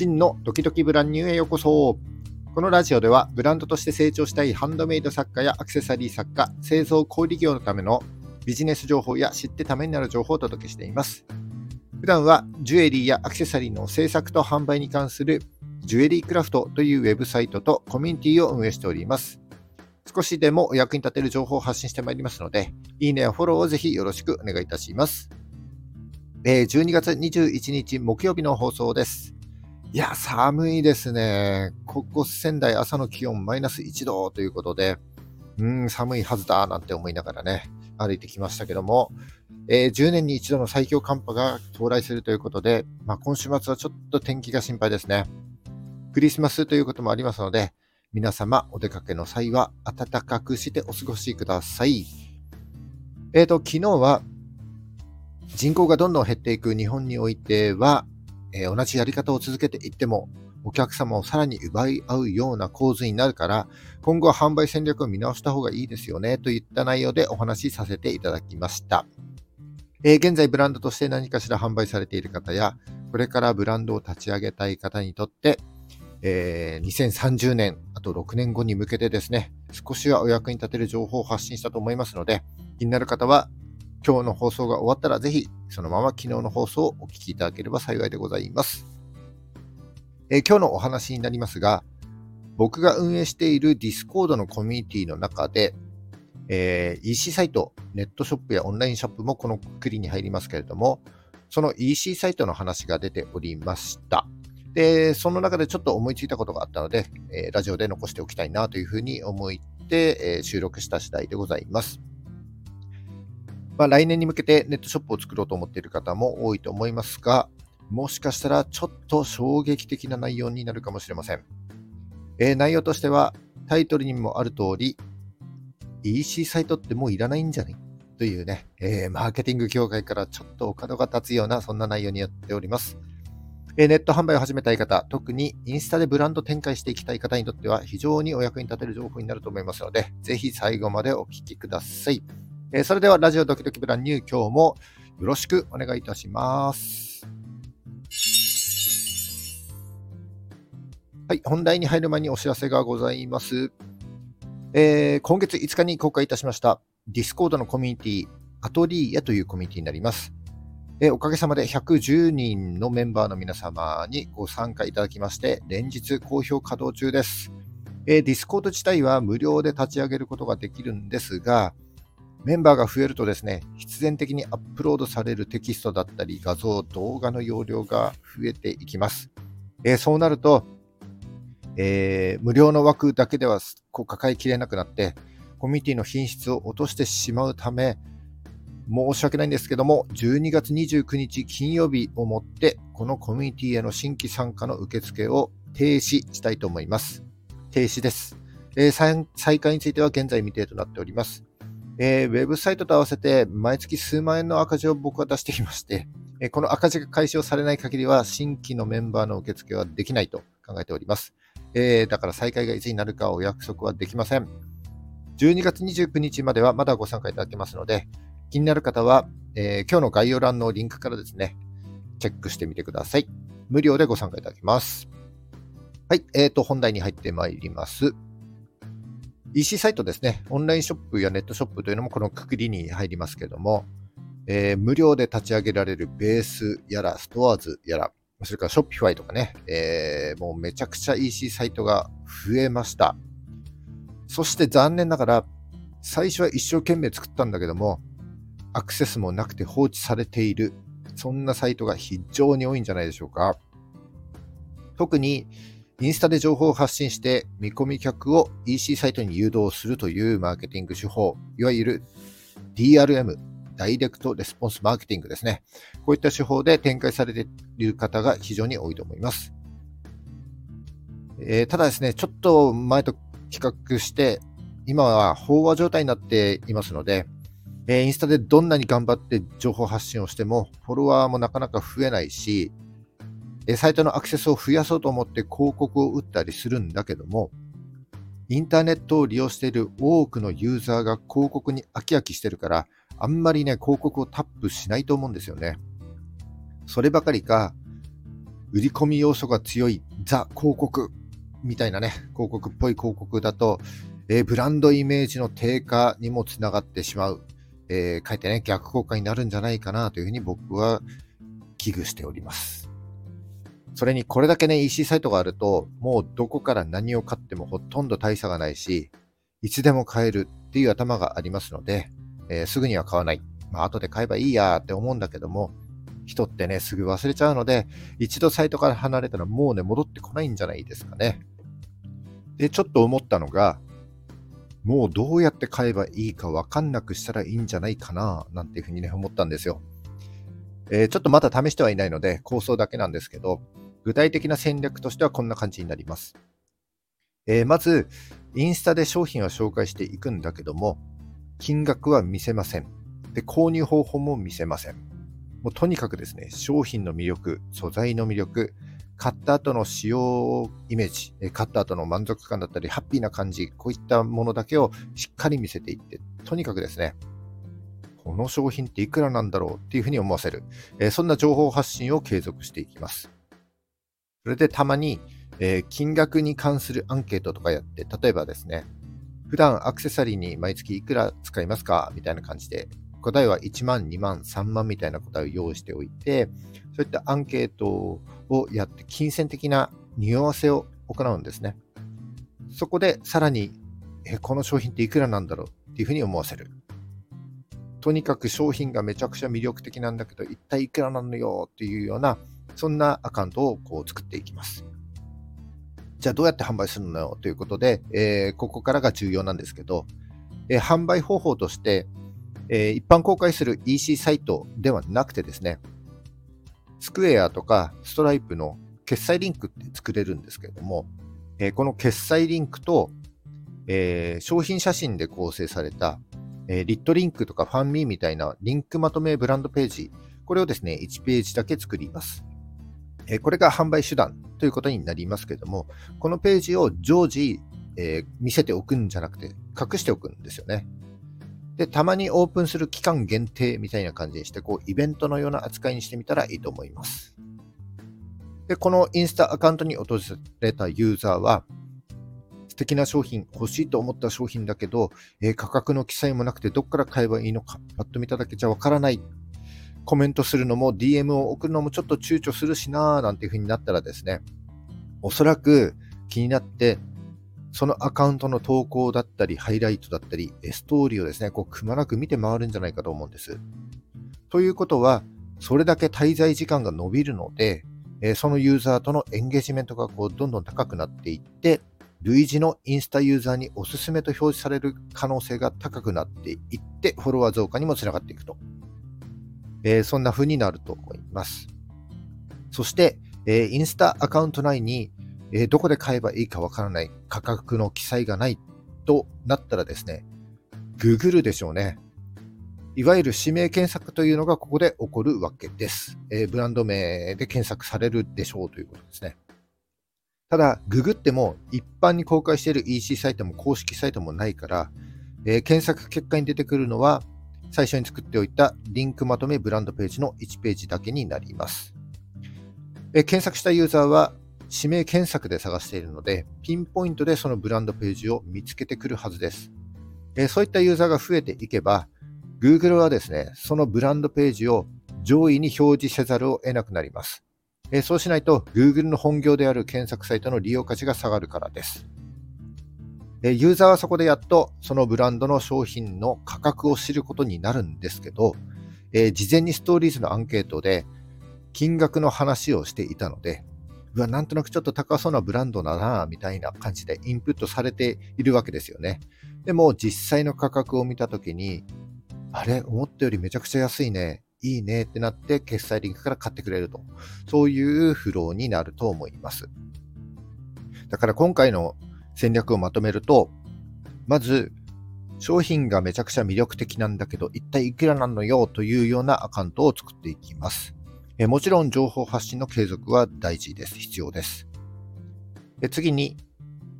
真のドキドキブランニューへようこそ。このラジオではブランドとして成長したいハンドメイド作家やアクセサリー作家、製造小売業のためのビジネス情報や知ってためになる情報をお届けしています。普段はジュエリーやアクセサリーの制作と販売に関するジュエリークラフトというウェブサイトとコミュニティを運営しております。少しでもお役に立てる情報を発信してまいりますので、いいねやフォローをぜひよろしくお願いいたします。12月21日木曜日の放送です。いや、寒いですね。ここ仙台朝の気温マイナス1度ということで、うん、寒いはずだなんて思いながらね、歩いてきましたけども、えー、10年に一度の最強寒波が到来するということで、まあ、今週末はちょっと天気が心配ですね。クリスマスということもありますので、皆様お出かけの際は暖かくしてお過ごしください。えっ、ー、と、昨日は人口がどんどん減っていく日本においては、えー、同じやり方を続けていっても、お客様をさらに奪い合うような構図になるから、今後は販売戦略を見直した方がいいですよね、といった内容でお話しさせていただきました。えー、現在ブランドとして何かしら販売されている方や、これからブランドを立ち上げたい方にとって、えー、2030年、あと6年後に向けてですね、少しはお役に立てる情報を発信したと思いますので、気になる方は今日の放送が終わったらぜひそのまま昨日の放送をお聞きいただければ幸いでございます。えー、今日のお話になりますが、僕が運営している Discord のコミュニティの中で、えー、EC サイト、ネットショップやオンラインショップもこのくりに入りますけれども、その EC サイトの話が出ておりました。で、その中でちょっと思いついたことがあったので、えー、ラジオで残しておきたいなというふうに思って、えー、収録した次第でございます。まあ、来年に向けてネットショップを作ろうと思っている方も多いと思いますが、もしかしたらちょっと衝撃的な内容になるかもしれません。えー、内容としては、タイトルにもある通り、EC サイトってもういらないんじゃない？というね、えー、マーケティング協会からちょっとお角が立つような、そんな内容になっております。え、ネット販売を始めたい方、特にインスタでブランド展開していきたい方にとっては非常にお役に立てる情報になると思いますので、ぜひ最後までお聞きください。えー、それではラジオドキドキブランニュー今日もよろしくお願いいたします。はい、本題に入る前にお知らせがございます。えー、今月5日に公開いたしました Discord のコミュニティアトリーヤというコミュニティになります。え、おかげさまで110人のメンバーの皆様にご参加いただきまして、連日好評稼働中です。えー、Discord 自体は無料で立ち上げることができるんですが、メンバーが増えるとですね、必然的にアップロードされるテキストだったり、画像、動画の容量が増えていきます。えー、そうなると、えー、無料の枠だけではこう抱えきれなくなって、コミュニティの品質を落としてしまうため、申し訳ないんですけども、12月29日金曜日をもって、このコミュニティへの新規参加の受付を停止したいと思います。停止です。えー、再開については現在未定となっております。えー、ウェブサイトと合わせて毎月数万円の赤字を僕は出していまして、えー、この赤字が解消されない限りは新規のメンバーの受付はできないと考えております。えー、だから再開がいつになるかお約束はできません。12月29日まではまだご参加いただけますので、気になる方は、え、今日の概要欄のリンクからですね、チェックしてみてください。無料でご参加いただけます。はい、えーと、本題に入ってまいります。EC サイトですね、オンラインショップやネットショップというのもこのくくりに入りますけれども、えー、無料で立ち上げられるベースやら、ストアーズやら、それからショッピファイとかね、えー、もうめちゃくちゃ EC サイトが増えました。そして残念ながら、最初は一生懸命作ったんだけども、アクセスもなくて放置されている、そんなサイトが非常に多いんじゃないでしょうか。特にインスタで情報を発信して見込み客を EC サイトに誘導するというマーケティング手法、いわゆる DRM、ダイレクトレスポンスマーケティングですね。こういった手法で展開されている方が非常に多いと思います。えー、ただですね、ちょっと前と比較して、今は飽和状態になっていますので、えー、インスタでどんなに頑張って情報発信をしても、フォロワーもなかなか増えないし、サイトのアクセスを増やそうと思って広告を打ったりするんだけども、インターネットを利用している多くのユーザーが広告に飽き飽きしてるから、あんまりね、広告をタップしないと思うんですよね。そればかりか、売り込み要素が強いザ広告みたいなね、広告っぽい広告だと、えー、ブランドイメージの低下にもつながってしまう、えー、かえってね、逆効果になるんじゃないかなというふうに僕は危惧しております。それにこれだけね、EC サイトがあると、もうどこから何を買ってもほとんど大差がないし、いつでも買えるっていう頭がありますので、えー、すぐには買わない。まあ、後で買えばいいやって思うんだけども、人ってね、すぐ忘れちゃうので、一度サイトから離れたらもうね、戻ってこないんじゃないですかね。で、ちょっと思ったのが、もうどうやって買えばいいかわかんなくしたらいいんじゃないかな、なんていうふうにね、思ったんですよ。えー、ちょっとまだ試してはいないので、構想だけなんですけど、具体的な戦略としてはこんな感じになります。えー、まず、インスタで商品を紹介していくんだけども、金額は見せません。で、購入方法も見せません。もうとにかくですね、商品の魅力、素材の魅力、買った後の使用イメージ、買った後の満足感だったり、ハッピーな感じ、こういったものだけをしっかり見せていって、とにかくですね、この商品っていくらなんだろうっていうふうに思わせる、えそんな情報発信を継続していきます。それでたまに、え、金額に関するアンケートとかやって、例えばですね、普段アクセサリーに毎月いくら使いますかみたいな感じで、答えは1万、2万、3万みたいな答えを用意しておいて、そういったアンケートをやって、金銭的な匂わせを行うんですね。そこでさらに、えこの商品っていくらなんだろうっていうふうに思わせる。とにかく商品がめちゃくちゃ魅力的なんだけど、一体いくらなのよっていうような、そんなアカウントをこう作っていきます。じゃあどうやって販売するのよということで、えー、ここからが重要なんですけど、えー、販売方法として、えー、一般公開する EC サイトではなくてですね、スクエアとかストライプの決済リンクって作れるんですけれども、え、この決済リンクと、え、商品写真で構成された、えリットリンクとかファンミーみたいなリンクまとめブランドページ、これをですね、1ページだけ作ります。えこれが販売手段ということになりますけれども、このページを常時、え見せておくんじゃなくて隠しておくんですよね。で、たまにオープンする期間限定みたいな感じにして、こう、イベントのような扱いにしてみたらいいと思います。で、このインスタアカウントに訪れたユーザーは、敵な商品、欲しいと思った商品だけど、えー、価格の記載もなくてどっから買えばいいのか、パッと見ただけじゃわからない。コメントするのも DM を送るのもちょっと躊躇するしなーなんていう風になったらですね、おそらく気になってそのアカウントの投稿だったり、ハイライトだったり、ストーリーをですね、こうくまなく見て回るんじゃないかと思うんです。ということは、それだけ滞在時間が伸びるので、そのユーザーとのエンゲージメントがこうどんどん高くなっていって、類似のインスタユーザーにおすすめと表示される可能性が高くなっていって、フォロワー増加にもつながっていくと。えー、そんな風になると思います。そして、えー、インスタアカウント内にえー、どこで買えばいいかわからない、価格の記載がないとなったらですね、Google でしょうね。いわゆる指名検索というのがここで起こるわけです。え、ブランド名で検索されるでしょうということですね。ただ、ググっても一般に公開している EC サイトも公式サイトもないから、えー、検索結果に出てくるのは最初に作っておいたリンクまとめブランドページの1ページだけになります。えー、検索したユーザーは指名検索で探しているので、ピンポイントでそのブランドページを見つけてくるはずです。えそういったユーザーが増えていけば、Google はですね、そのブランドページを上位に表示せざるを得なくなります。えそうしないと Google の本業である検索サイトの利用価値が下がるからです。えユーザーはそこでやっとそのブランドの商品の価格を知ることになるんですけど、え事前にストーリーズのアンケートで金額の話をしていたので、うわ、なんとなくちょっと高そうなブランドだな、みたいな感じでインプットされているわけですよね。でも実際の価格を見たときに、あれ、思ったよりめちゃくちゃ安いね、いいねってなって決済リンクから買ってくれると。そういうフローになると思います。だから今回の戦略をまとめると、まず、商品がめちゃくちゃ魅力的なんだけど、一体いくらなのよというようなアカウントを作っていきます。えもちろん情報発信の継続は大事です。必要です。で次に、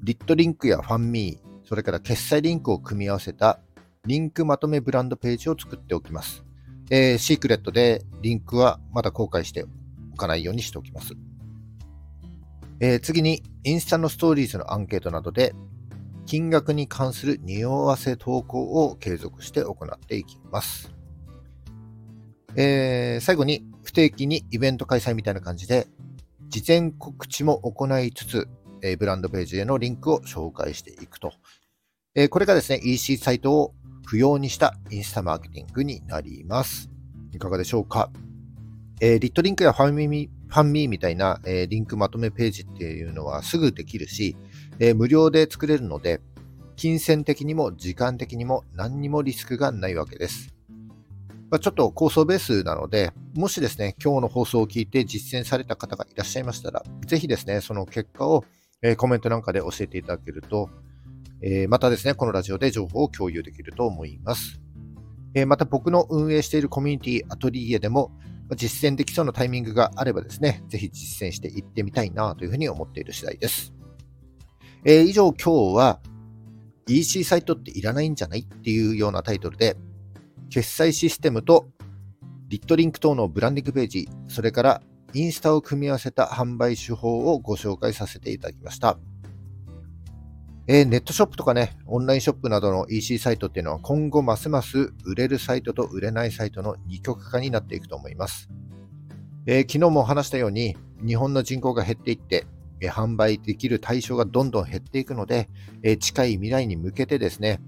リットリンクやファンミー、それから決済リンクを組み合わせたリンクまとめブランドページを作っておきます。えー、シークレットでリンクはまだ公開しておかないようにしておきます。えー、次に、インスタのストーリーズのアンケートなどで、金額に関する匂わせ投稿を継続して行っていきます。えー、最後に、不定期にイベント開催みたいな感じで、事前告知も行いつつ、えー、ブランドページへのリンクを紹介していくと。えー、これがですね、EC サイトを不要にしたインスタマーケティングになります。いかがでしょうか、えー、リットリンクやファンミーファンミーみたいな、えー、リンクまとめページっていうのはすぐできるし、えー、無料で作れるので、金銭的にも時間的にも何にもリスクがないわけです。まあ、ちょっと構想ベースなので、もしですね、今日の放送を聞いて実践された方がいらっしゃいましたら、ぜひですね、その結果を、えー、コメントなんかで教えていただけると、えー、またですね、このラジオで情報を共有できると思います。えー、また僕の運営しているコミュニティアトリエでも、実践できそうなタイミングがあればですね、ぜひ実践していってみたいなというふうに思っている次第です。えー、以上今日は EC サイトっていらないんじゃないっていうようなタイトルで、決済システムとリットリンク等のブランディングページ、それからインスタを組み合わせた販売手法をご紹介させていただきました。えー、ネットショップとかね、オンラインショップなどの EC サイトっていうのは今後ますます売れるサイトと売れないサイトの二極化になっていくと思います。えー、昨日も話したように日本の人口が減っていって、えー、販売できる対象がどんどん減っていくので、え近い未来に向けてですね、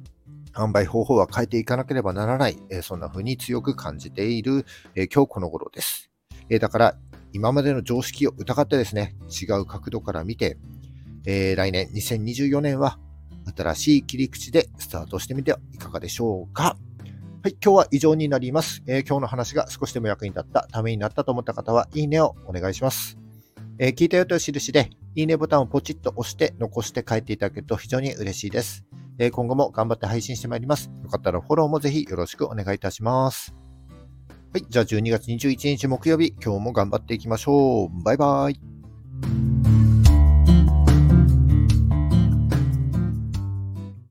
販売方法は変えていかなければならない、えそんな風に強く感じている、え今日この頃です。えだから今までの常識を疑ってですね、違う角度から見て、えー、来年2024年は新しい切り口でスタートしてみてはいかがでしょうか？はい、今日は以上になります。えー、今日の話が少しでも役に立った、ためになったと思った方は、いいねをお願いします。えー、聞いたよという印で、いいねボタンをポチッと押して残して帰っていただけると非常に嬉しいです。えー、今後も頑張って配信してまいります。よかったらフォローもぜひよろしくお願いいたします。はい、じゃあ12月21日木曜日、今日も頑張っていきましょう。バイバイ。